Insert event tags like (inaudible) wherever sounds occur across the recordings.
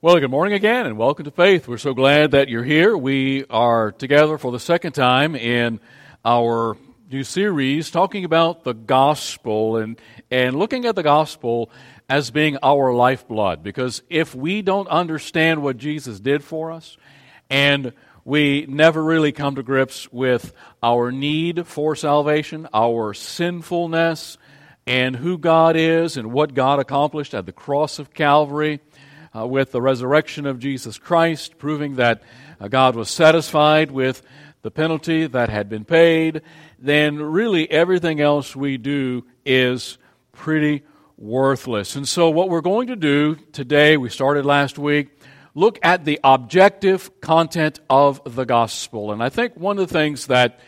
Well, good morning again and welcome to Faith. We're so glad that you're here. We are together for the second time in our new series talking about the gospel and, and looking at the gospel as being our lifeblood. Because if we don't understand what Jesus did for us and we never really come to grips with our need for salvation, our sinfulness, and who God is and what God accomplished at the cross of Calvary, uh, with the resurrection of Jesus Christ, proving that uh, God was satisfied with the penalty that had been paid, then really everything else we do is pretty worthless. And so, what we're going to do today, we started last week, look at the objective content of the gospel. And I think one of the things that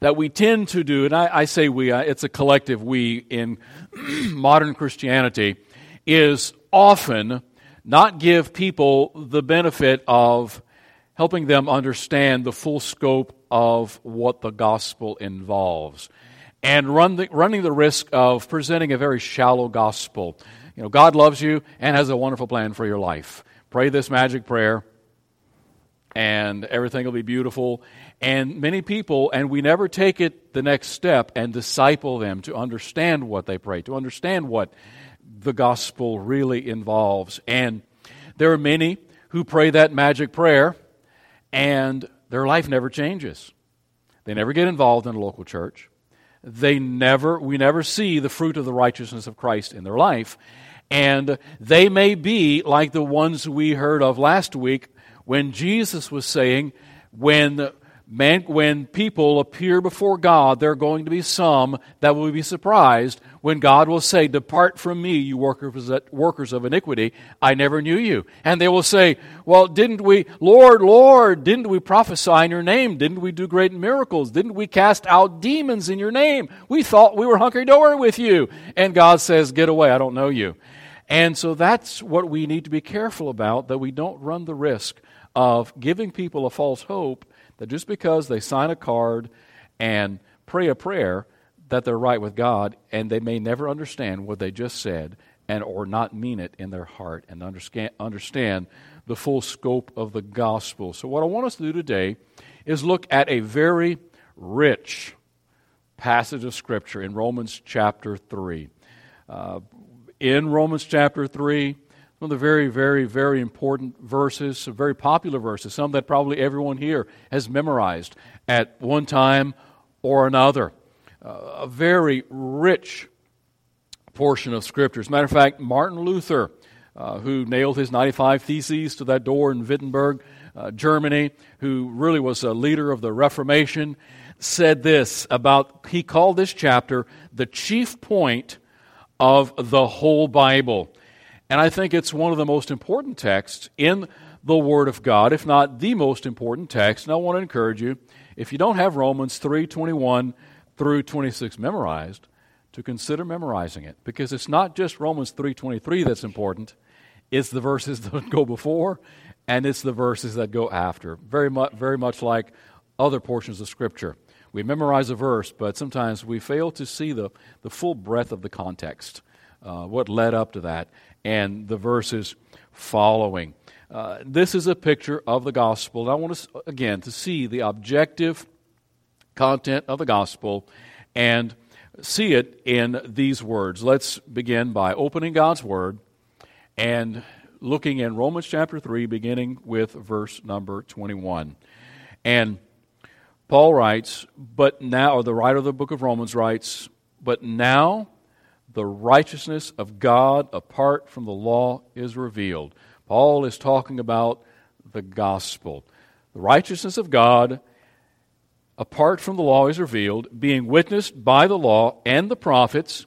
that we tend to do, and I, I say we, uh, it's a collective we in (clears throat) modern Christianity, is often not give people the benefit of helping them understand the full scope of what the gospel involves and run the, running the risk of presenting a very shallow gospel. You know, God loves you and has a wonderful plan for your life. Pray this magic prayer and everything will be beautiful. And many people, and we never take it the next step and disciple them to understand what they pray, to understand what the gospel really involves. And there are many who pray that magic prayer and their life never changes. They never get involved in a local church. They never we never see the fruit of the righteousness of Christ in their life. And they may be like the ones we heard of last week when Jesus was saying, when Man, when people appear before God, there are going to be some that will be surprised when God will say, Depart from me, you workers, of iniquity. I never knew you. And they will say, Well, didn't we, Lord, Lord, didn't we prophesy in your name? Didn't we do great miracles? Didn't we cast out demons in your name? We thought we were hunky dory with you. And God says, Get away, I don't know you. And so that's what we need to be careful about, that we don't run the risk of giving people a false hope that just because they sign a card and pray a prayer that they're right with God and they may never understand what they just said and or not mean it in their heart and understand, understand the full scope of the gospel. So what I want us to do today is look at a very rich passage of scripture in Romans chapter 3. Uh, in Romans chapter 3, one of the very, very, very important verses, some very popular verses, some that probably everyone here has memorized at one time or another. A very rich portion of Scripture. As a matter of fact, Martin Luther, uh, who nailed his 95 Theses to that door in Wittenberg, uh, Germany, who really was a leader of the Reformation, said this about, he called this chapter the chief point of the whole Bible. And I think it's one of the most important texts in the Word of God, if not the most important text. And I want to encourage you, if you don't have Romans 3 21 through 26 memorized, to consider memorizing it. Because it's not just Romans 3:23 that's important, it's the verses (laughs) that go before and it's the verses that go after. Very much, very much like other portions of Scripture. We memorize a verse, but sometimes we fail to see the, the full breadth of the context, uh, what led up to that and the verses following. Uh, this is a picture of the gospel. And I want us, again, to see the objective content of the gospel and see it in these words. Let's begin by opening God's word and looking in Romans chapter 3, beginning with verse number 21. And Paul writes, but now, or the writer of the book of Romans writes, but now the righteousness of God apart from the law is revealed. Paul is talking about the gospel. The righteousness of God apart from the law is revealed, being witnessed by the law and the prophets,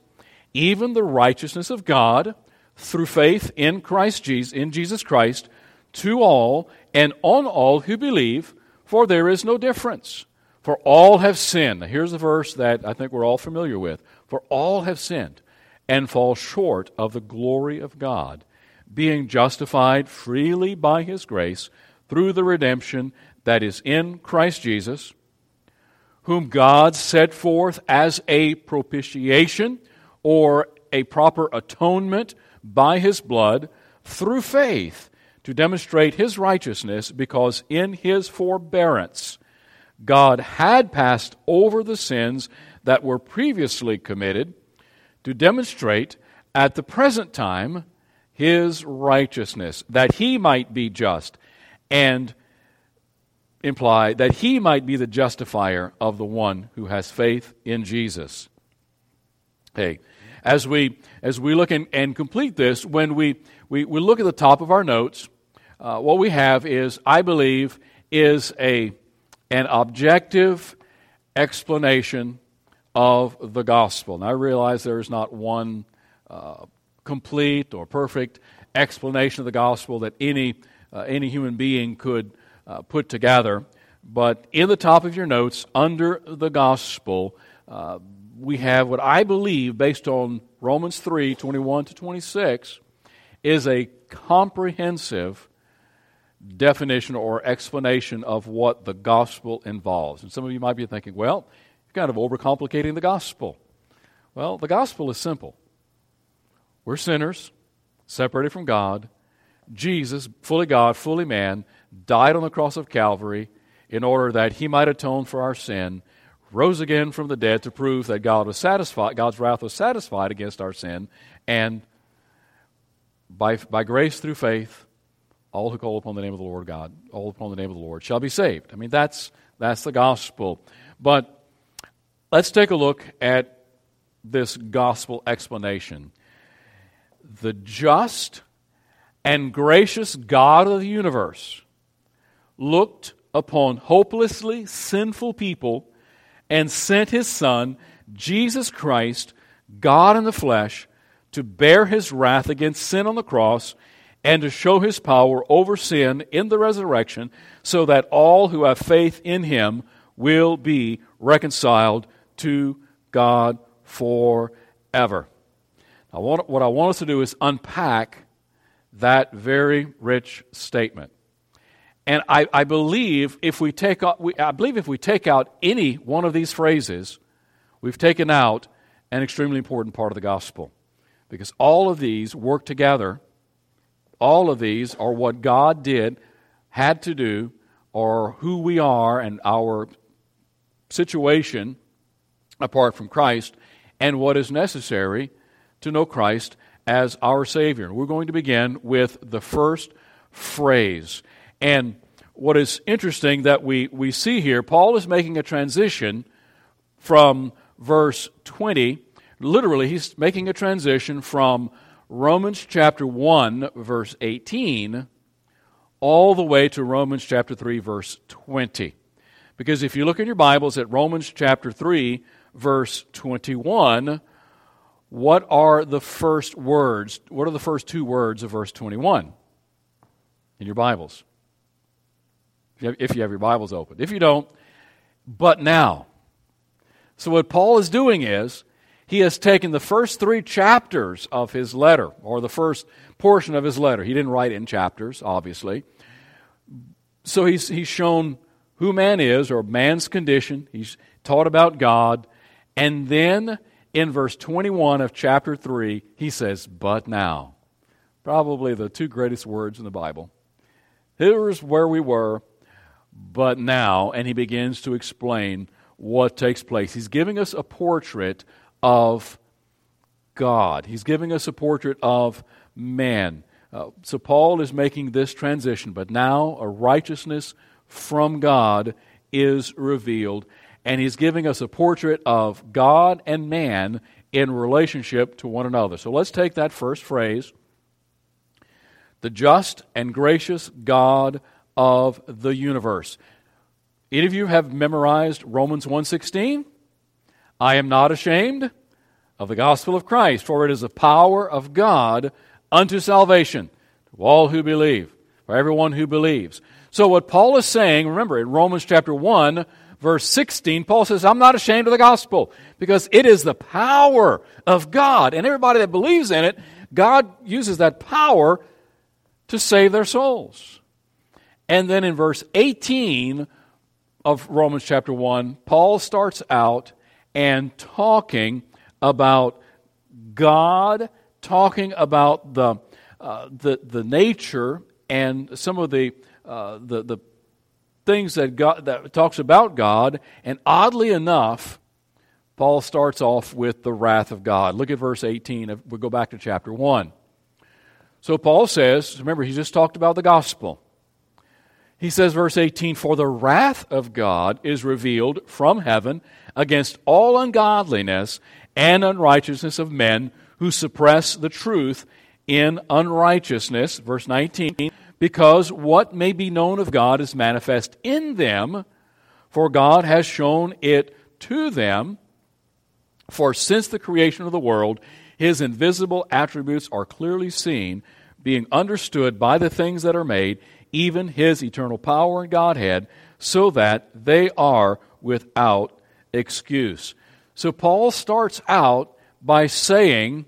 even the righteousness of God through faith in Christ Jesus, in Jesus Christ, to all and on all who believe, for there is no difference. For all have sinned. Now, here's a verse that I think we're all familiar with. For all have sinned and fall short of the glory of God, being justified freely by His grace through the redemption that is in Christ Jesus, whom God set forth as a propitiation or a proper atonement by His blood through faith to demonstrate his righteousness because in his forbearance God had passed over the sins that were previously committed to demonstrate at the present time his righteousness, that he might be just and imply that he might be the justifier of the one who has faith in Jesus. Hey, as we as we look and, and complete this, when we, we, we look at the top of our notes, uh, what we have is, I believe, is a an objective explanation of the gospel. And I realize there is not one uh, complete or perfect explanation of the gospel that any, uh, any human being could uh, put together. But in the top of your notes, under the gospel, uh, we have what I believe, based on Romans 3 21 to 26, is a comprehensive definition or explanation of what the gospel involves. And some of you might be thinking, well, you're kind of overcomplicating the gospel. Well, the gospel is simple. We're sinners, separated from God. Jesus, fully God, fully man, died on the cross of Calvary in order that he might atone for our sin, rose again from the dead to prove that God was satisfied, God's wrath was satisfied against our sin, and by, by grace through faith, all who call upon the name of the Lord God, all upon the name of the Lord, shall be saved. I mean, that's, that's the gospel. But let's take a look at this gospel explanation. The just and gracious God of the universe looked upon hopelessly sinful people and sent his Son, Jesus Christ, God in the flesh, to bear his wrath against sin on the cross and to show his power over sin in the resurrection, so that all who have faith in him will be reconciled to God forever. Now, what I want us to do is unpack that very rich statement. And I, I believe if we take out, we, I believe if we take out any one of these phrases, we've taken out an extremely important part of the gospel. Because all of these work together all of these are what God did, had to do, or who we are and our situation apart from Christ, and what is necessary to know Christ as our Savior. We're going to begin with the first phrase. And what is interesting that we, we see here, Paul is making a transition from verse 20. Literally, he's making a transition from Romans chapter 1, verse 18, all the way to Romans chapter 3, verse 20. Because if you look in your Bibles at Romans chapter 3, verse 21, what are the first words? What are the first two words of verse 21 in your Bibles? If you have your Bibles open. If you don't, but now. So, what Paul is doing is he has taken the first three chapters of his letter, or the first portion of his letter. He didn't write in chapters, obviously. So he's, he's shown who man is, or man's condition. He's taught about God. And then in verse 21 of chapter 3, he says, But now. Probably the two greatest words in the Bible. Here's where we were, but now. And he begins to explain what takes place. He's giving us a portrait of God. He's giving us a portrait of man. Uh, so Paul is making this transition, but now a righteousness from God is revealed, and he's giving us a portrait of God and man in relationship to one another. So let's take that first phrase the just and gracious God of the universe. Any of you have memorized Romans 1:16? I am not ashamed of the gospel of Christ, for it is the power of God unto salvation to all who believe, for everyone who believes. So, what Paul is saying, remember in Romans chapter 1, verse 16, Paul says, I'm not ashamed of the gospel because it is the power of God. And everybody that believes in it, God uses that power to save their souls. And then in verse 18 of Romans chapter 1, Paul starts out and talking about God, talking about the, uh, the, the nature and some of the, uh, the, the things that, God, that talks about God. And oddly enough, Paul starts off with the wrath of God. Look at verse 18. If We'll go back to chapter 1. So Paul says, remember, he just talked about the gospel. He says, verse 18, For the wrath of God is revealed from heaven against all ungodliness and unrighteousness of men who suppress the truth in unrighteousness. Verse 19, because what may be known of God is manifest in them, for God has shown it to them. For since the creation of the world, his invisible attributes are clearly seen, being understood by the things that are made, even his eternal power and Godhead, so that they are without excuse. So Paul starts out by saying,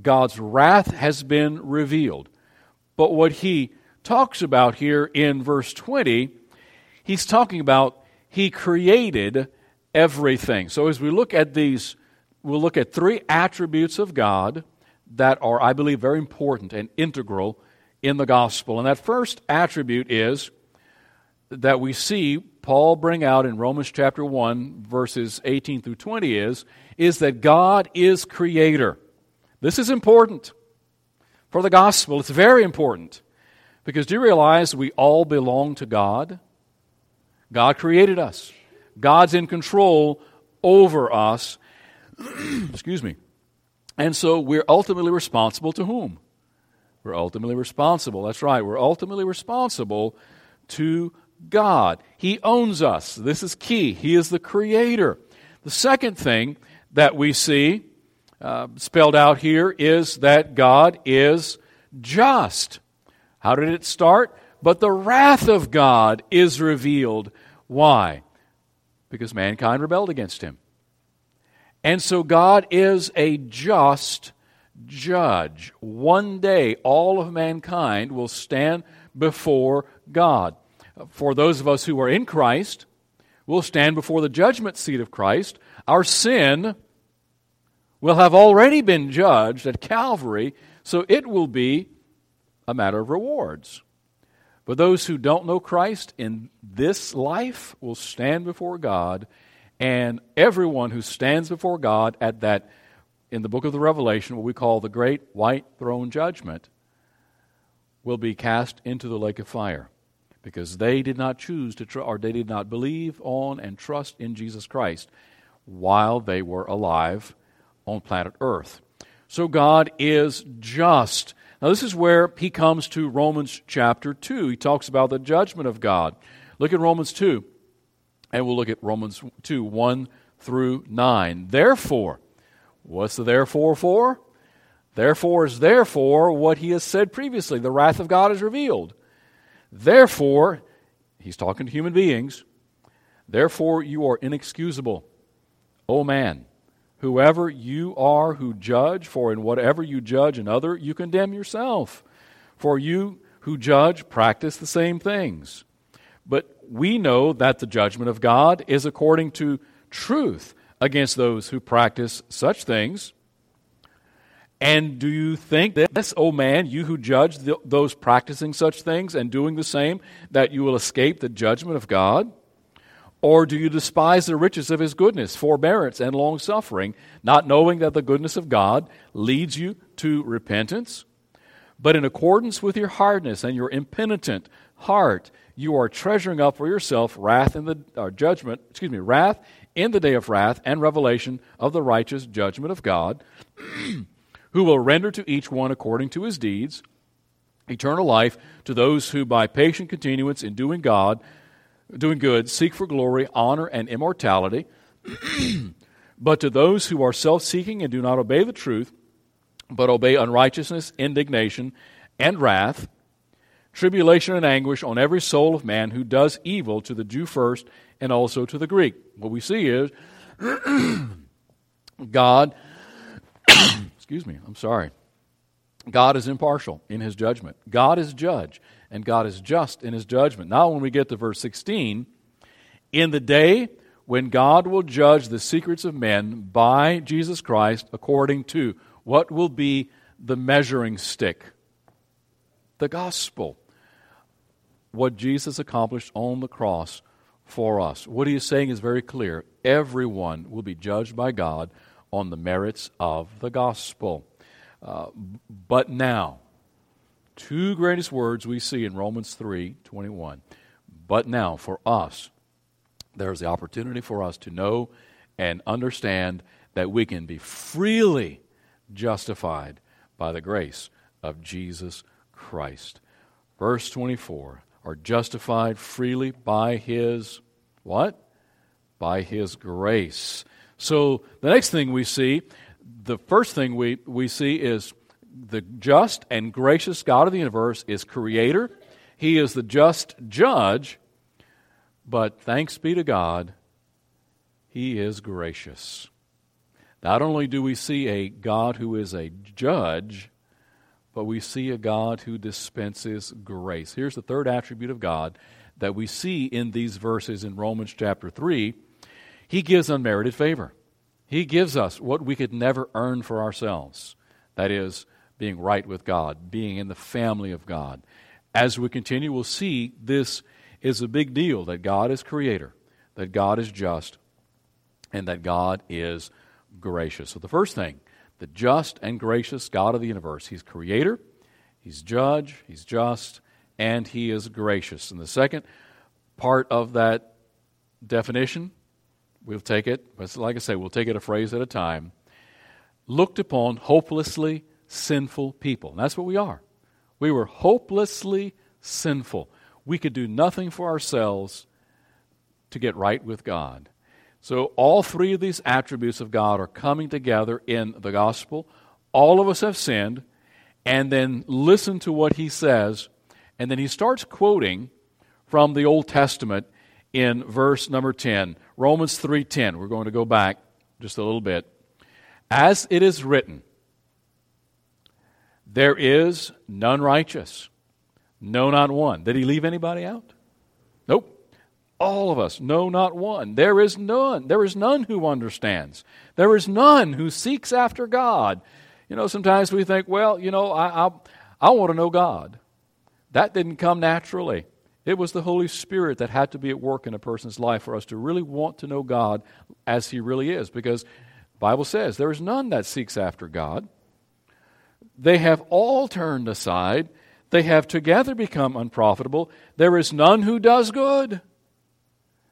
God's wrath has been revealed. But what he talks about here in verse 20, he's talking about he created everything. So as we look at these, we'll look at three attributes of God that are, I believe, very important and integral in the gospel. And that first attribute is that we see Paul bring out in Romans chapter 1, verses 18 through 20 is, is that God is creator. This is important for the gospel. It's very important. Because do you realize we all belong to God? God created us, God's in control over us. (clears throat) Excuse me. And so we're ultimately responsible to whom? We're ultimately responsible. That's right. We're ultimately responsible to God. He owns us. This is key. He is the creator. The second thing that we see uh, spelled out here is that God is just. How did it start? But the wrath of God is revealed. Why? Because mankind rebelled against him. And so God is a just judge. One day, all of mankind will stand before God. For those of us who are in Christ, we'll stand before the judgment seat of Christ. Our sin will have already been judged at Calvary, so it will be a matter of rewards. But those who don't know Christ in this life will stand before God, and everyone who stands before God at that, in the book of the Revelation, what we call the great white throne judgment, will be cast into the lake of fire because they did not choose to tr- or they did not believe on and trust in Jesus Christ while they were alive on planet Earth. So God is just. Now, this is where he comes to Romans chapter 2. He talks about the judgment of God. Look at Romans 2, and we'll look at Romans 2 1 through 9. Therefore, what's the therefore for? Therefore is therefore what he has said previously the wrath of God is revealed. Therefore, he's talking to human beings, therefore you are inexcusable, O man Whoever you are who judge, for in whatever you judge another, you condemn yourself. For you who judge practice the same things. But we know that the judgment of God is according to truth against those who practice such things. And do you think that this, O oh man, you who judge the, those practicing such things and doing the same, that you will escape the judgment of God? Or do you despise the riches of his goodness, forbearance, and long suffering, not knowing that the goodness of God leads you to repentance? But in accordance with your hardness and your impenitent heart, you are treasuring up for yourself wrath in the judgment, excuse me, wrath in the day of wrath and revelation of the righteous judgment of God, (clears throat) who will render to each one according to his deeds eternal life to those who by patient continuance in doing God doing good, seek for glory, honor, and immortality. (clears throat) but to those who are self seeking and do not obey the truth, but obey unrighteousness, indignation, and wrath, tribulation and anguish on every soul of man who does evil, to the Jew first, and also to the Greek. What we see is (clears throat) God, (coughs) excuse me, I'm sorry. God is impartial in his judgment. God is judge and God is just in his judgment. Now, when we get to verse 16, in the day when God will judge the secrets of men by Jesus Christ according to what will be the measuring stick? the gospel. What Jesus accomplished on the cross for us. What he is saying is very clear. Everyone will be judged by God on the merits of the gospel. Uh, but now, two greatest words we see in Romans 3 21. But now, for us, there's the opportunity for us to know and understand that we can be freely justified by the grace of Jesus Christ. Verse 24 are justified freely by his what? By his grace. So the next thing we see, the first thing we, we see is the just and gracious God of the universe is creator. He is the just judge. But thanks be to God, he is gracious. Not only do we see a God who is a judge, but we see a God who dispenses grace. Here's the third attribute of God that we see in these verses in Romans chapter 3. He gives unmerited favor. He gives us what we could never earn for ourselves. That is, being right with God, being in the family of God. As we continue, we'll see this is a big deal that God is creator, that God is just, and that God is gracious. So, the first thing, the just and gracious God of the universe. He's creator, He's judge, He's just, and He is gracious. And the second part of that definition, we'll take it, like I say, we'll take it a phrase at a time. Looked upon hopelessly sinful people. And that's what we are. We were hopelessly sinful. We could do nothing for ourselves to get right with God. So, all three of these attributes of God are coming together in the gospel. All of us have sinned, and then listen to what he says. And then he starts quoting from the Old Testament in verse number 10, Romans 3:10. We're going to go back just a little bit. As it is written, there is none righteous, no not one. Did he leave anybody out? All of us know not one. There is none. There is none who understands. There is none who seeks after God. You know, sometimes we think, well, you know, I, I, I want to know God. That didn't come naturally. It was the Holy Spirit that had to be at work in a person's life for us to really want to know God as He really is. Because Bible says there is none that seeks after God. They have all turned aside. They have together become unprofitable. There is none who does good.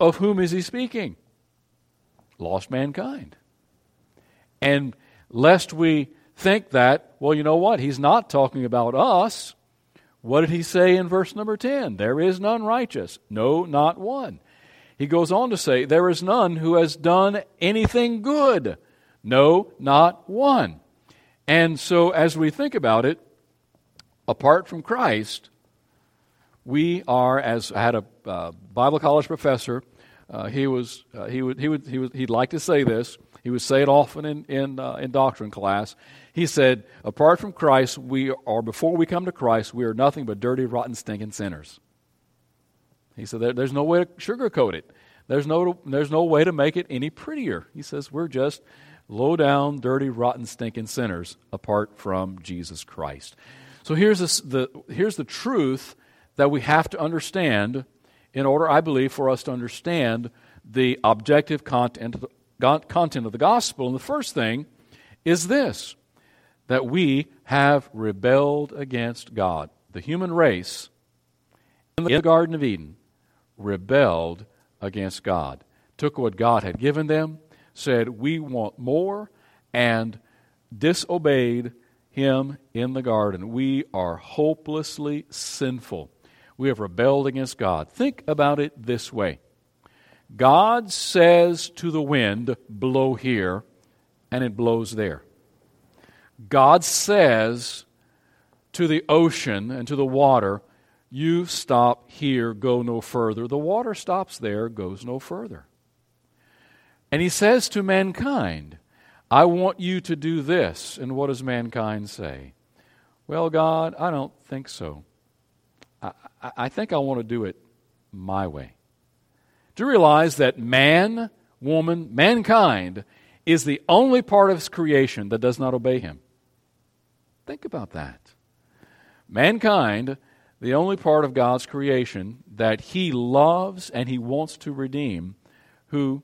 of whom is he speaking? Lost mankind. And lest we think that, well, you know what? He's not talking about us. What did he say in verse number 10? There is none righteous. No, not one. He goes on to say, There is none who has done anything good. No, not one. And so, as we think about it, apart from Christ, we are, as I had a uh, Bible college professor uh, he was uh, he would he would he would he'd like to say this. He would say it often in in uh, in doctrine class. He said, "Apart from Christ, we are before we come to Christ, we are nothing but dirty, rotten, stinking sinners." He said, there, "There's no way to sugarcoat it. There's no there's no way to make it any prettier." He says, "We're just low down, dirty, rotten, stinking sinners apart from Jesus Christ." So here's the here's the truth that we have to understand in order, I believe, for us to understand the objective content of the, content of the gospel. And the first thing is this that we have rebelled against God. The human race in the Garden of Eden rebelled against God, took what God had given them, said, We want more, and disobeyed Him in the garden. We are hopelessly sinful. We have rebelled against God. Think about it this way God says to the wind, blow here, and it blows there. God says to the ocean and to the water, you stop here, go no further. The water stops there, goes no further. And he says to mankind, I want you to do this. And what does mankind say? Well, God, I don't think so. I, I, think I want to do it my way. You realize that man, woman, mankind is the only part of his creation that does not obey him? Think about that. Mankind, the only part of God's creation that he loves and he wants to redeem, who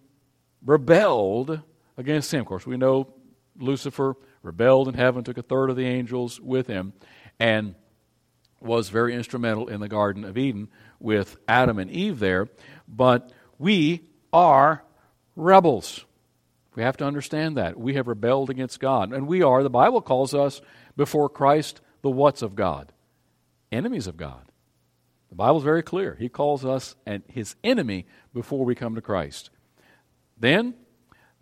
rebelled against him. Of course, we know Lucifer rebelled in heaven, took a third of the angels with him, and was very instrumental in the Garden of Eden with Adam and Eve there. But we are rebels. We have to understand that. We have rebelled against God. And we are, the Bible calls us before Christ, the what's of God? Enemies of God. The Bible is very clear. He calls us and his enemy before we come to Christ. Then,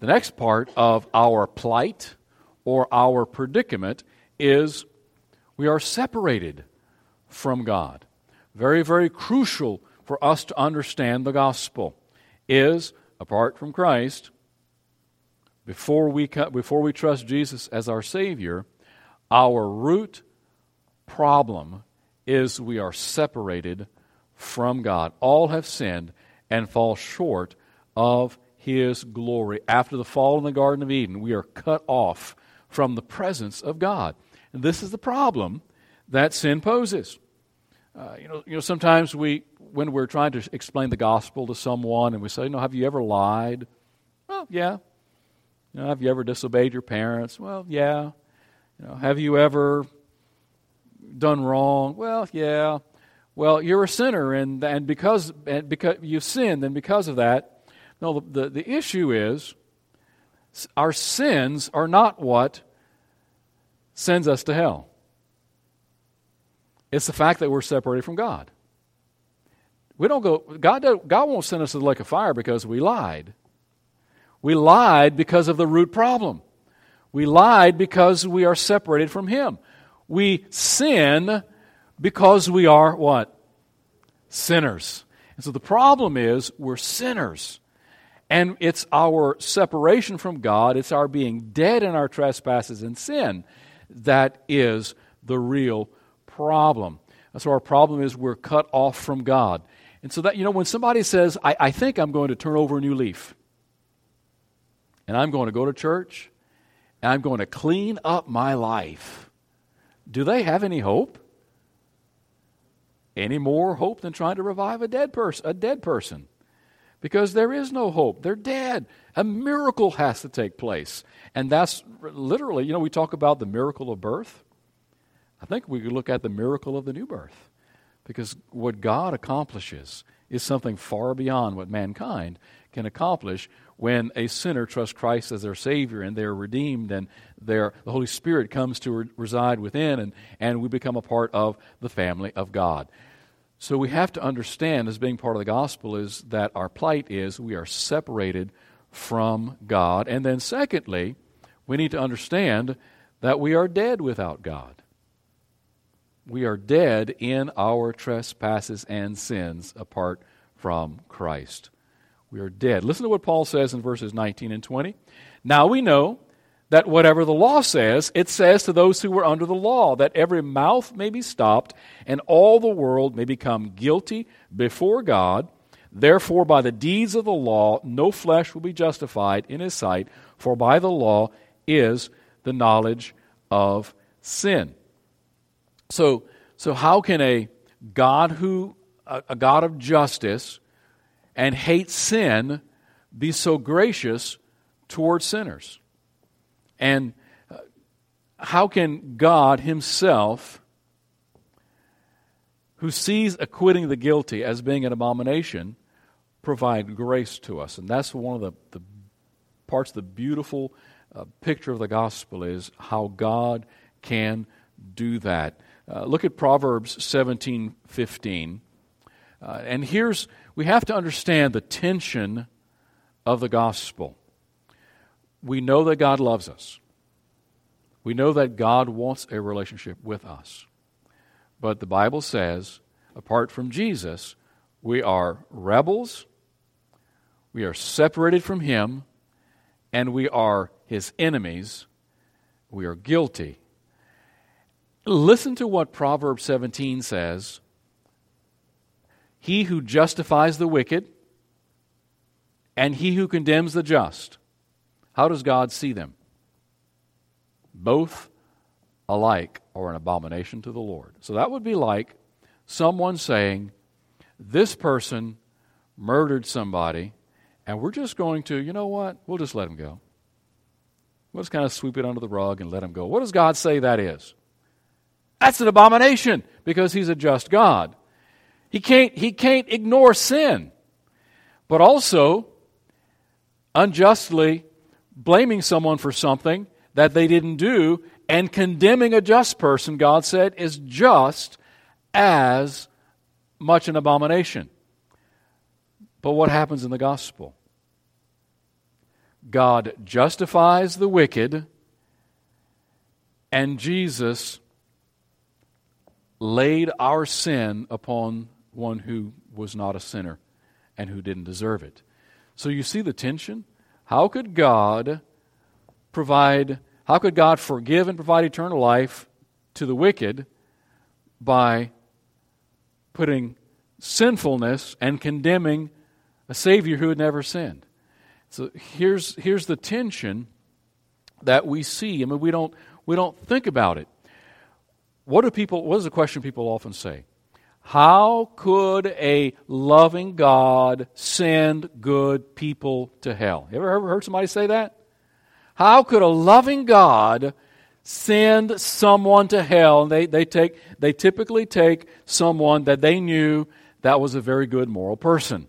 the next part of our plight or our predicament is we are separated from God. Very, very crucial for us to understand the gospel is apart from Christ, before we, before we trust Jesus as our Savior, our root problem is we are separated from God. All have sinned and fall short of His glory. After the fall in the Garden of Eden, we are cut off from the presence of God. And this is the problem that sin poses. Uh, you know, you know, sometimes we, when we're trying to explain the gospel to someone, and we say, "You know, have you ever lied?" Well, yeah. You know, have you ever disobeyed your parents? Well, yeah. You know, have you ever done wrong? Well, yeah. Well, you're a sinner, and and because and because you've sinned, and because of that, no. The, the, the issue is our sins are not what sends us to hell. It's the fact that we're separated from God. We don't go, God, don't, God won't send us to the lake of fire because we lied. We lied because of the root problem. We lied because we are separated from Him. We sin because we are what? Sinners. And so the problem is we're sinners. And it's our separation from God, it's our being dead in our trespasses and sin that is the real problem. So our problem is we're cut off from God. And so that, you know, when somebody says, I, I think I'm going to turn over a new leaf, and I'm going to go to church, and I'm going to clean up my life, do they have any hope? Any more hope than trying to revive a dead person, a dead person? Because there is no hope. They're dead. A miracle has to take place. And that's literally, you know, we talk about the miracle of birth. I think we could look at the miracle of the new birth because what God accomplishes is something far beyond what mankind can accomplish when a sinner trusts Christ as their Savior and they're redeemed and the Holy Spirit comes to re- reside within and, and we become a part of the family of God. So we have to understand, as being part of the gospel, is that our plight is we are separated from God. And then, secondly, we need to understand that we are dead without God we are dead in our trespasses and sins apart from Christ. We are dead. Listen to what Paul says in verses 19 and 20. Now we know that whatever the law says, it says to those who were under the law, that every mouth may be stopped and all the world may become guilty before God. Therefore, by the deeds of the law, no flesh will be justified in his sight, for by the law is the knowledge of sin. So, so how can a God who, a, a God of justice and hates sin be so gracious towards sinners? And uh, how can God Himself, who sees acquitting the guilty as being an abomination, provide grace to us? And that's one of the, the parts of the beautiful uh, picture of the gospel is how God can do that. Uh, look at Proverbs 17 15. Uh, and here's, we have to understand the tension of the gospel. We know that God loves us, we know that God wants a relationship with us. But the Bible says, apart from Jesus, we are rebels, we are separated from Him, and we are His enemies. We are guilty. Listen to what Proverbs 17 says He who justifies the wicked and he who condemns the just. How does God see them? Both alike are an abomination to the Lord. So that would be like someone saying, This person murdered somebody, and we're just going to, you know what? We'll just let him go. We'll just kind of sweep it under the rug and let him go. What does God say that is? That's an abomination because he's a just God. He can't, he can't ignore sin. But also, unjustly blaming someone for something that they didn't do and condemning a just person, God said, is just as much an abomination. But what happens in the gospel? God justifies the wicked, and Jesus laid our sin upon one who was not a sinner and who didn't deserve it. So you see the tension? How could God provide, how could God forgive and provide eternal life to the wicked by putting sinfulness and condemning a Savior who had never sinned? So here's, here's the tension that we see. I mean, we don't, we don't think about it. What do people, what is the question people often say? How could a loving God send good people to hell? You ever, ever heard somebody say that? How could a loving God send someone to hell? And they, they, take, they typically take someone that they knew that was a very good moral person.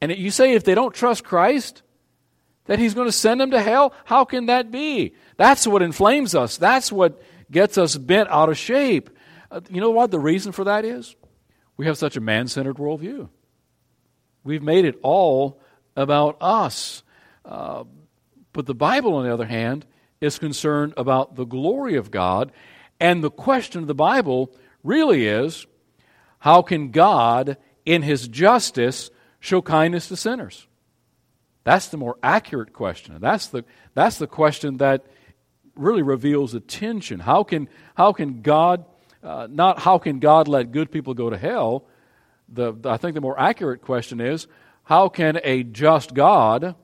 And you say if they don't trust Christ, that he's going to send them to hell? How can that be? That's what inflames us. That's what gets us bent out of shape. Uh, you know what the reason for that is? We have such a man centered worldview. We've made it all about us. Uh, but the Bible, on the other hand, is concerned about the glory of God. And the question of the Bible really is how can God, in His justice, show kindness to sinners? That's the more accurate question. That's the, that's the question that really reveals the tension. How can, how can God uh, not how can God let good people go to hell. The, the, I think the more accurate question is how can a just God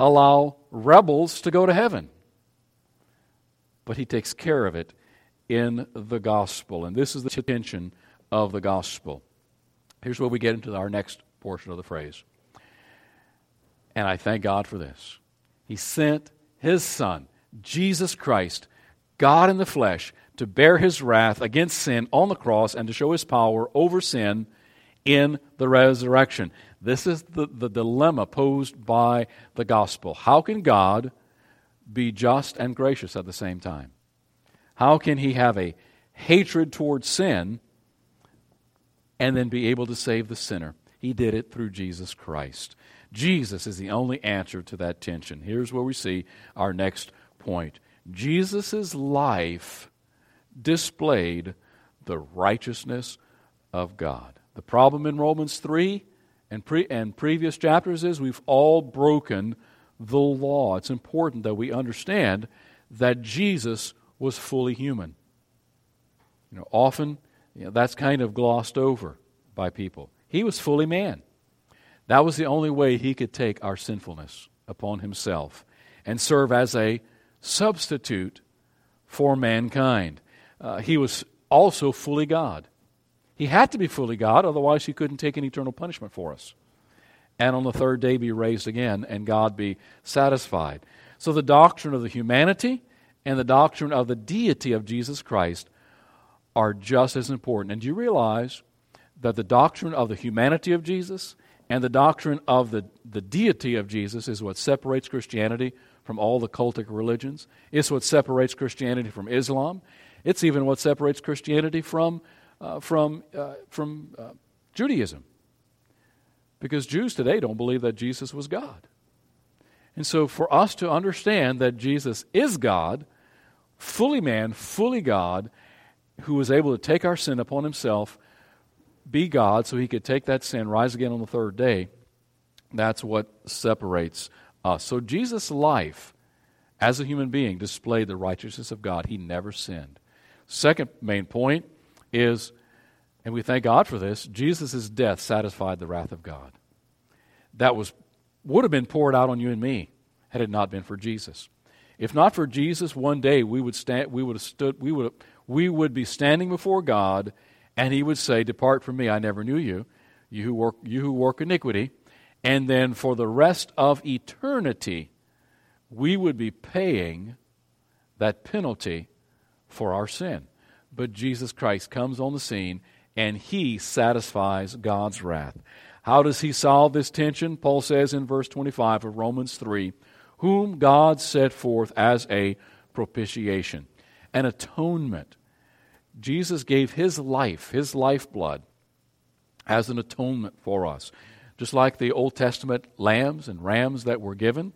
allow rebels to go to heaven? But he takes care of it in the gospel. And this is the tension of the gospel. Here's where we get into our next portion of the phrase. And I thank God for this. He sent his Son, Jesus Christ, God in the flesh, to bear his wrath against sin on the cross and to show his power over sin in the resurrection. This is the, the dilemma posed by the gospel. How can God be just and gracious at the same time? How can he have a hatred towards sin and then be able to save the sinner? He did it through Jesus Christ. Jesus is the only answer to that tension. Here's where we see our next point Jesus' life displayed the righteousness of God. The problem in Romans 3 and, pre- and previous chapters is we've all broken the law. It's important that we understand that Jesus was fully human. You know, often you know, that's kind of glossed over by people. He was fully man. That was the only way he could take our sinfulness upon himself and serve as a substitute for mankind uh, he was also fully God. He had to be fully God, otherwise, he couldn't take an eternal punishment for us. And on the third day be raised again, and God be satisfied. So, the doctrine of the humanity and the doctrine of the deity of Jesus Christ are just as important. And do you realize that the doctrine of the humanity of Jesus and the doctrine of the, the deity of Jesus is what separates Christianity from all the cultic religions? It's what separates Christianity from Islam. It's even what separates Christianity from, uh, from, uh, from uh, Judaism. Because Jews today don't believe that Jesus was God. And so, for us to understand that Jesus is God, fully man, fully God, who was able to take our sin upon himself, be God, so he could take that sin, rise again on the third day, that's what separates us. So Jesus' life as a human being displayed the righteousness of God. He never sinned. Second main point is, and we thank God for this, Jesus' death satisfied the wrath of God. That was would have been poured out on you and me had it not been for Jesus. If not for Jesus, one day we would stand we would have stood we would have, we would be standing before God and he would say, Depart from me, I never knew you, you who work you who work iniquity. And then for the rest of eternity, we would be paying that penalty for our sin. But Jesus Christ comes on the scene and he satisfies God's wrath. How does he solve this tension? Paul says in verse 25 of Romans 3 whom God set forth as a propitiation, an atonement. Jesus gave his life, his lifeblood, as an atonement for us. Just like the Old Testament lambs and rams that were given,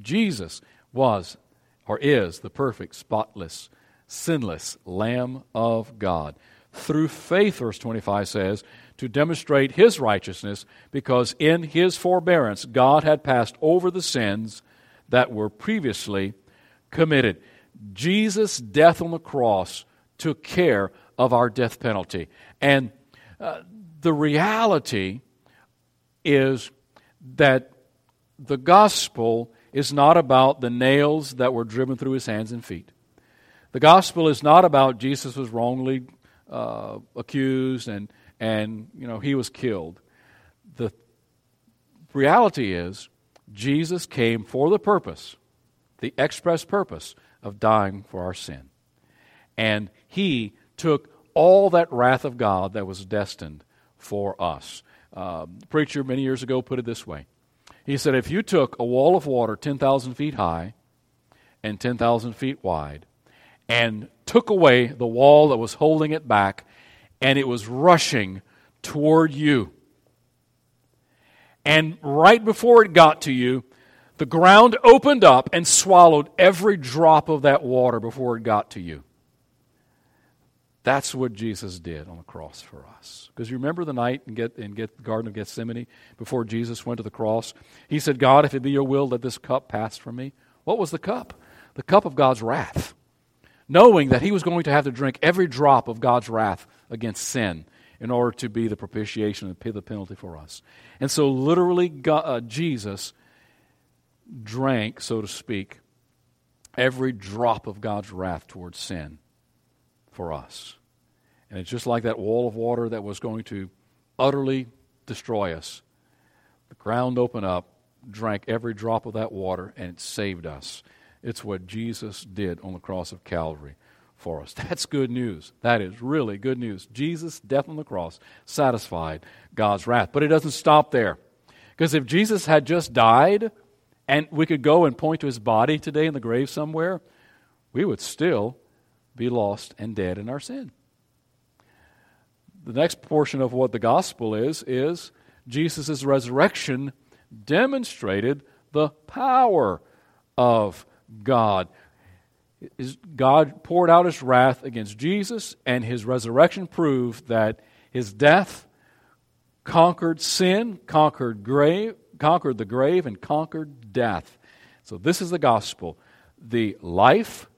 Jesus was or is the perfect, spotless, sinless Lamb of God. Through faith, verse 25 says, to demonstrate his righteousness, because in his forbearance God had passed over the sins that were previously committed. Jesus' death on the cross took care of our death penalty. And uh, the reality is that the gospel is not about the nails that were driven through his hands and feet. The gospel is not about Jesus was wrongly uh, accused and, and you know he was killed. The reality is Jesus came for the purpose, the express purpose of dying for our sin. And he took all that wrath of God that was destined for us. Uh, preacher many years ago put it this way He said, If you took a wall of water 10,000 feet high and 10,000 feet wide and took away the wall that was holding it back, and it was rushing toward you, and right before it got to you, the ground opened up and swallowed every drop of that water before it got to you. That's what Jesus did on the cross for us. Because you remember the night in, get, in get, the Garden of Gethsemane before Jesus went to the cross? He said, God, if it be your will, let this cup pass from me. What was the cup? The cup of God's wrath. Knowing that he was going to have to drink every drop of God's wrath against sin in order to be the propitiation and pay the penalty for us. And so, literally, God, uh, Jesus drank, so to speak, every drop of God's wrath towards sin for us. And it's just like that wall of water that was going to utterly destroy us. The ground opened up, drank every drop of that water, and it saved us. It's what Jesus did on the cross of Calvary for us. (laughs) That's good news. That is really good news. Jesus' death on the cross satisfied God's wrath. But it doesn't stop there. Because if Jesus had just died and we could go and point to his body today in the grave somewhere, we would still be lost and dead in our sin. The next portion of what the gospel is is Jesus' resurrection demonstrated the power of God. God poured out his wrath against Jesus, and his resurrection proved that his death conquered sin, conquered grave, conquered the grave, and conquered death. So this is the gospel: the life,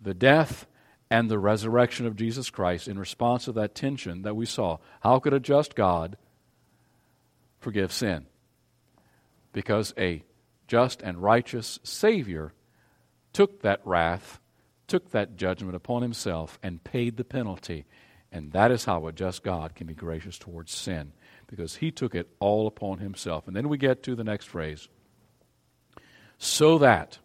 the death, and the resurrection of Jesus Christ in response to that tension that we saw. How could a just God forgive sin? Because a just and righteous Savior took that wrath, took that judgment upon himself, and paid the penalty. And that is how a just God can be gracious towards sin, because he took it all upon himself. And then we get to the next phrase so that,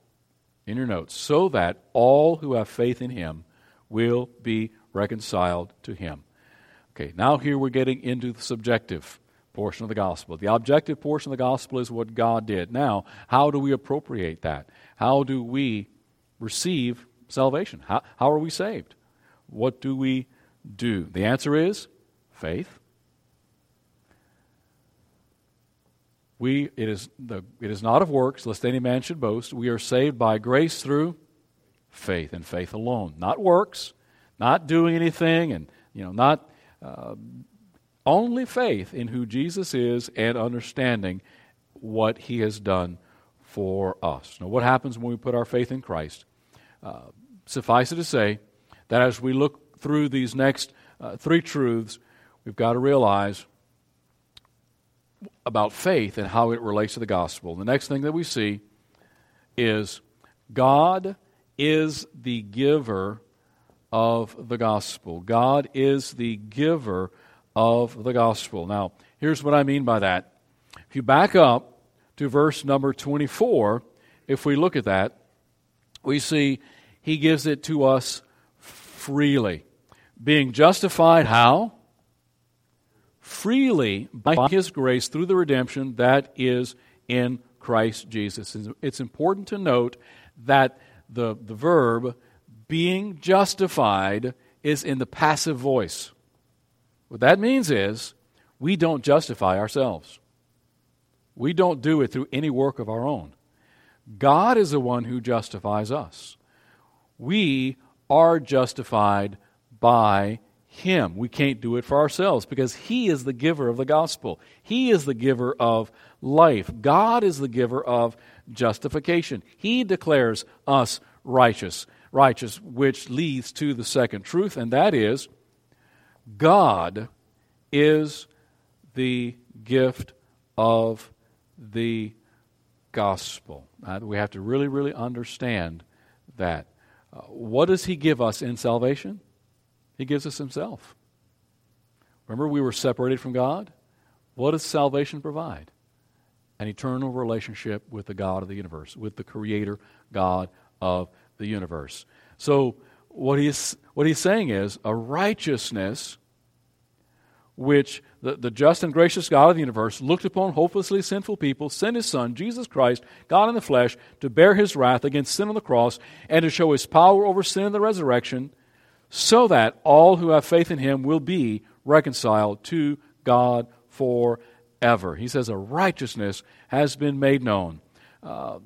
in your notes, so that all who have faith in him will be reconciled to him. Okay, now here we're getting into the subjective portion of the gospel. The objective portion of the gospel is what God did. Now, how do we appropriate that? How do we receive salvation? How, how are we saved? What do we do? The answer is faith. We, it, is the, it is not of works, lest any man should boast. We are saved by grace through faith and faith alone. Not works. not doing anything and, you know, not uh, only faith in who Jesus is and understanding what he has done for us. Now, what happens when we put our faith in Christ? Uh, suffice it to say that as we look through these next uh, three truths, we've got to realize about faith and how it relates to the gospel. The next thing that we see is God is the giver of the gospel. God is the giver of the gospel. Now, here's what I mean by that. If you back up to verse number 24, if we look at that, we see he gives it to us freely. Being justified how? Freely by his grace through the redemption that is in Christ Jesus. It's important to note that the, the verb being justified is in the passive voice. What that means is we don't justify ourselves. We don't do it through any work of our own. God is the one who justifies us. We are justified by Him. We can't do it for ourselves because He is the giver of the gospel. He is the giver of life. God is the giver of justification. He declares us righteous, righteous, which leads to the second truth, and that is God is the gift of the gospel. Uh, we have to really, really understand that. Uh, what does He give us in salvation? He gives us Himself. Remember, we were separated from God? What does salvation provide? An eternal relationship with the God of the universe, with the Creator God of the universe. So, what he's, what he's saying is a righteousness which the, the just and gracious God of the universe looked upon hopelessly sinful people, sent his Son, Jesus Christ, God in the flesh, to bear his wrath against sin on the cross and to show his power over sin in the resurrection, so that all who have faith in him will be reconciled to God forever. He says a righteousness has been made known. Uh,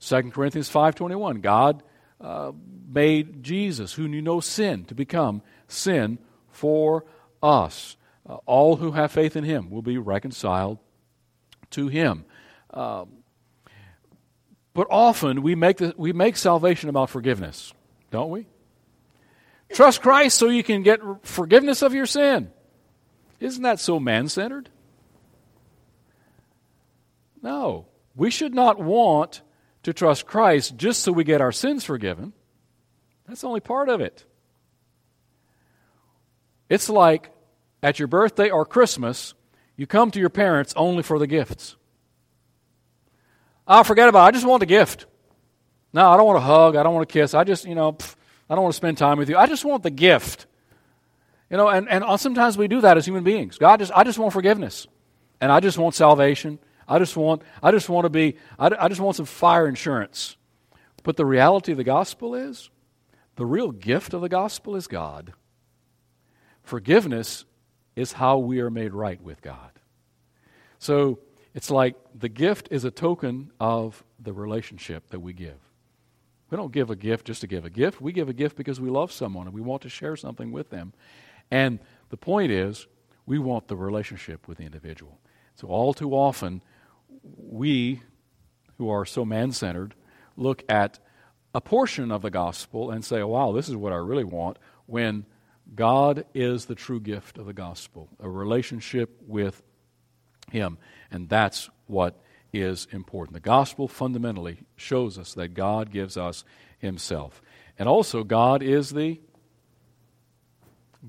2 Corinthians 5.21, God uh, made Jesus, who knew no sin, to become sin for us uh, all who have faith in him will be reconciled to him. Um, but often we make, the, we make salvation about forgiveness, don't we? Trust Christ so you can get forgiveness of your sin. Isn't that so man centered? No. We should not want to trust Christ just so we get our sins forgiven. That's only part of it. It's like at your birthday or Christmas, you come to your parents only for the gifts. I'll forget about it. I just want the gift. No, I don't want a hug. I don't want a kiss. I just, you know, pff, I don't want to spend time with you. I just want the gift. You know, and, and sometimes we do that as human beings. God just, I just want forgiveness. And I just want salvation. I just want, I just want to be, I, I just want some fire insurance. But the reality of the gospel is, the real gift of the gospel is God. Forgiveness is how we are made right with God. So it's like the gift is a token of the relationship that we give. We don't give a gift just to give a gift. We give a gift because we love someone and we want to share something with them. And the point is, we want the relationship with the individual. So, all too often, we who are so man centered look at a portion of the gospel and say, wow, this is what I really want, when God is the true gift of the gospel, a relationship with Him. And that's what is important. The gospel fundamentally shows us that God gives us Himself. And also, God is the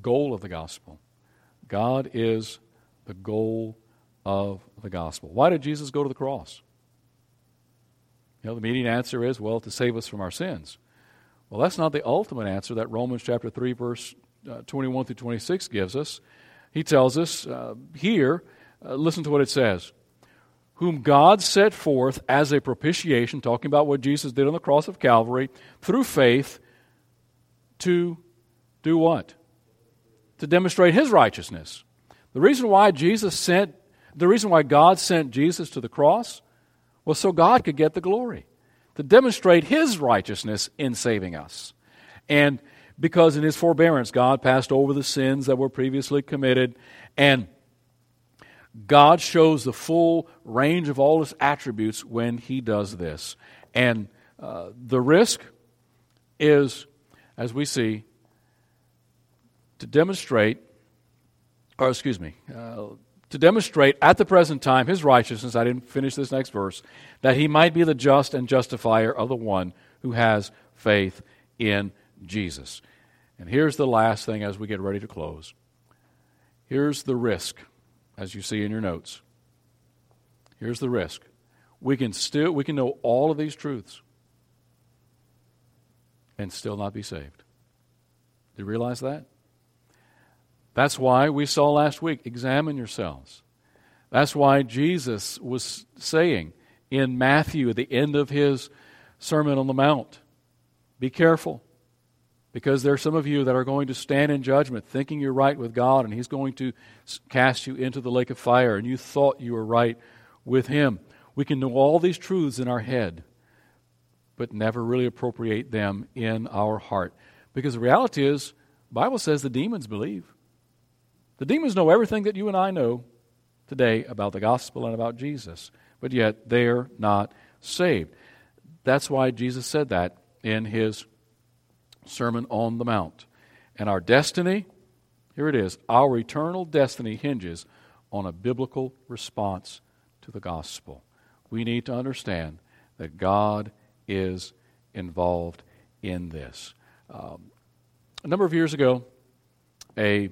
goal of the gospel. God is the goal of the gospel. Why did Jesus go to the cross? You know, the immediate answer is, well, to save us from our sins. Well, that's not the ultimate answer that Romans chapter 3, verse uh, 21 through 26 gives us. He tells us uh, here, uh, listen to what it says. Whom God set forth as a propitiation, talking about what Jesus did on the cross of Calvary, through faith to do what? To demonstrate his righteousness. The reason why Jesus sent, the reason why God sent Jesus to the cross was so God could get the glory, to demonstrate his righteousness in saving us. And because in his forbearance, God passed over the sins that were previously committed. And God shows the full range of all his attributes when he does this. And uh, the risk is, as we see, to demonstrate, or excuse me, uh, to demonstrate at the present time his righteousness. I didn't finish this next verse. That he might be the just and justifier of the one who has faith in Jesus. And here's the last thing as we get ready to close. Here's the risk, as you see in your notes. Here's the risk. We can still we can know all of these truths and still not be saved. Do you realize that? That's why we saw last week examine yourselves. That's why Jesus was saying in Matthew at the end of his Sermon on the Mount be careful because there are some of you that are going to stand in judgment thinking you're right with God and He's going to cast you into the lake of fire and you thought you were right with Him. We can know all these truths in our head, but never really appropriate them in our heart. Because the reality is, Bible says the demons believe. The demons know everything that you and I know today about the gospel and about Jesus, but yet they're not saved. That's why Jesus said that in his Sermon on the Mount. And our destiny, here it is, our eternal destiny hinges on a biblical response to the gospel. We need to understand that God is involved in this. Um, a number of years ago, a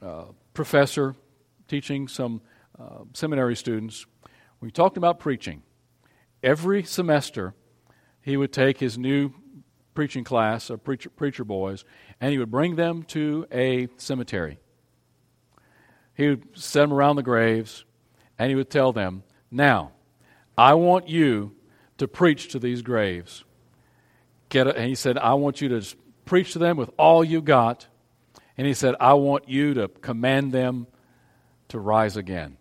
uh, professor teaching some uh, seminary students, we talked about preaching. Every semester, he would take his new preaching class of preacher, preacher boys, and he would bring them to a cemetery. He would set them around the graves, and he would tell them, Now, I want you to preach to these graves. Get a, and he said, I want you to preach to them with all you got. And he said, I want you to command them to rise again.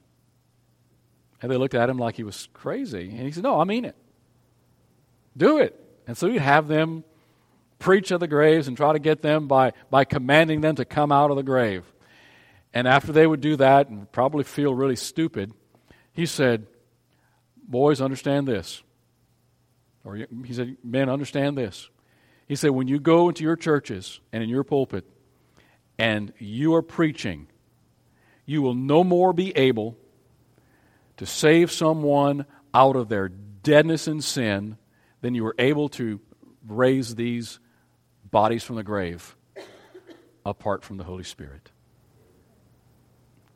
And they looked at him like he was crazy. And he said, No, I mean it. Do it. And so he'd have them preach of the graves and try to get them by, by commanding them to come out of the grave. And after they would do that and probably feel really stupid, he said, Boys, understand this. Or he said, Men, understand this. He said, When you go into your churches and in your pulpit and you are preaching, you will no more be able to save someone out of their deadness in sin than you were able to raise these bodies from the grave apart from the Holy Spirit.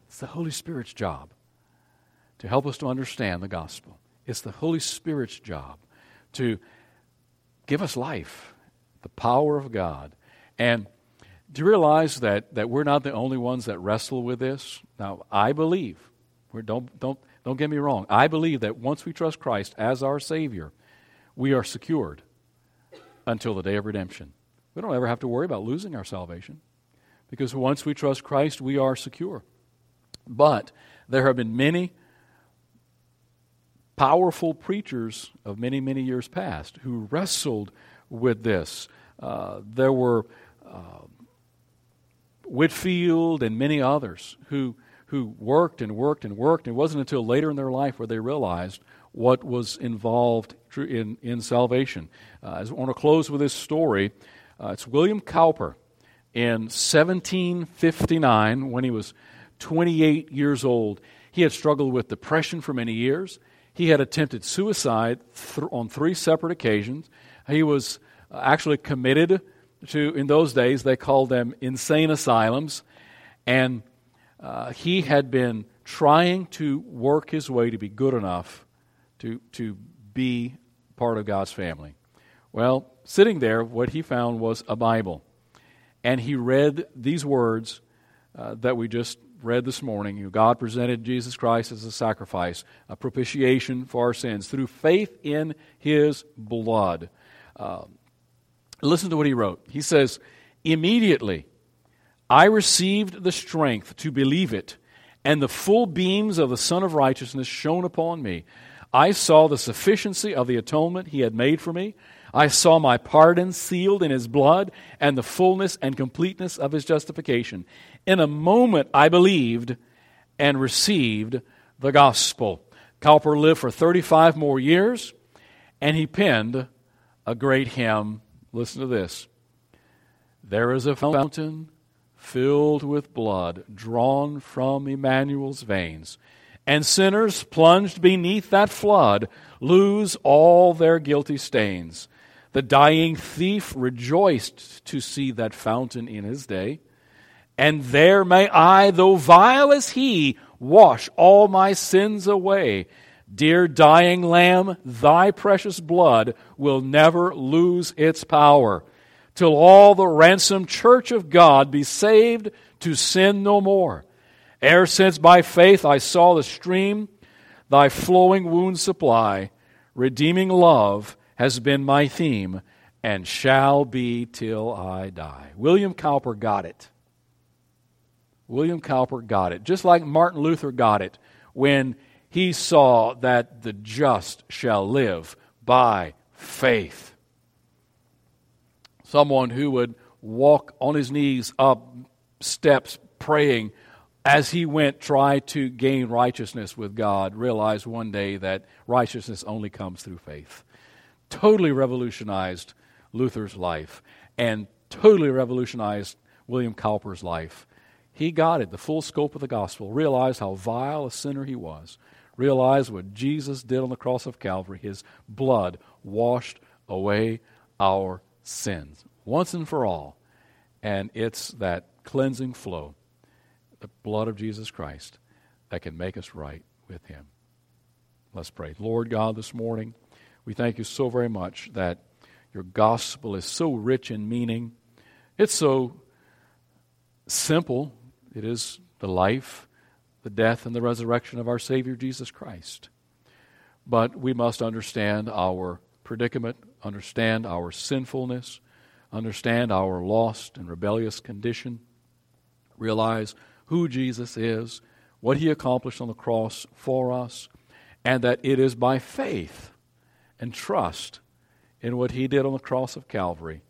It's the Holy Spirit's job to help us to understand the gospel. It's the Holy Spirit's job to give us life, the power of God. And do you realize that, that we're not the only ones that wrestle with this? Now, I believe, don't, don't, don't get me wrong, I believe that once we trust Christ as our Savior, we are secured until the day of redemption. We don't ever have to worry about losing our salvation because once we trust Christ, we are secure. But there have been many powerful preachers of many, many years past who wrestled with this. Uh, there were uh, Whitefield and many others who, who worked and worked and worked. It wasn't until later in their life where they realized what was involved in, in salvation. Uh, I want to close with this story. Uh, it's William Cowper in 1759 when he was 28 years old. He had struggled with depression for many years. He had attempted suicide th- on three separate occasions. He was uh, actually committed to, in those days, they called them insane asylums. And uh, he had been trying to work his way to be good enough to, to be part of God's family. Well, sitting there, what he found was a Bible. And he read these words uh, that we just read this morning. God presented Jesus Christ as a sacrifice, a propitiation for our sins through faith in his blood. Uh, listen to what he wrote. He says, Immediately I received the strength to believe it, and the full beams of the Sun of Righteousness shone upon me. I saw the sufficiency of the atonement he had made for me I saw my pardon sealed in his blood and the fullness and completeness of his justification. In a moment, I believed and received the gospel. Cowper lived for 35 more years, and he penned a great hymn. Listen to this There is a fountain filled with blood drawn from Emmanuel's veins, and sinners plunged beneath that flood lose all their guilty stains. The dying thief rejoiced to see that fountain in his day. And there may I, though vile as he, wash all my sins away. Dear dying lamb, thy precious blood will never lose its power, till all the ransomed church of God be saved to sin no more. Ere since by faith I saw the stream, thy flowing wounds supply, redeeming love has been my theme and shall be till I die. William Cowper got it. William Cowper got it, just like Martin Luther got it when he saw that the just shall live by faith. Someone who would walk on his knees up steps praying as he went try to gain righteousness with God realized one day that righteousness only comes through faith totally revolutionized Luther's life and totally revolutionized William Cowper's life. He got it, the full scope of the gospel, realized how vile a sinner he was, realized what Jesus did on the cross of Calvary. His blood washed away our sins once and for all. And it's that cleansing flow, the blood of Jesus Christ, that can make us right with Him. Let's pray. Lord God, this morning, we thank you so very much that your gospel is so rich in meaning. It's so simple. It is the life, the death, and the resurrection of our Savior Jesus Christ. But we must understand our predicament, understand our sinfulness, understand our lost and rebellious condition, realize who Jesus is, what he accomplished on the cross for us, and that it is by faith and trust in what he did on the cross of Calvary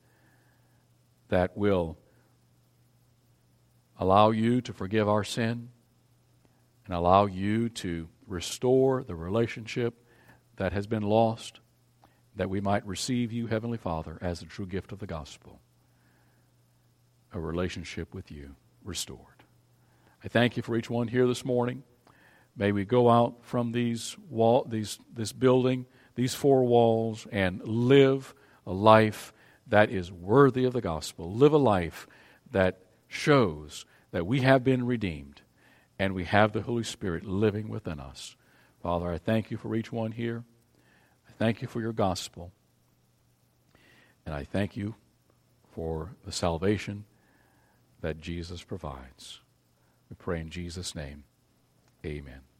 that will allow you to forgive our sin and allow you to restore the relationship that has been lost, that we might receive you, Heavenly Father, as the true gift of the gospel. A relationship with you restored. I thank you for each one here this morning. May we go out from these wall, these, this building these four walls and live a life that is worthy of the gospel. Live a life that shows that we have been redeemed and we have the Holy Spirit living within us. Father, I thank you for each one here. I thank you for your gospel. And I thank you for the salvation that Jesus provides. We pray in Jesus' name. Amen.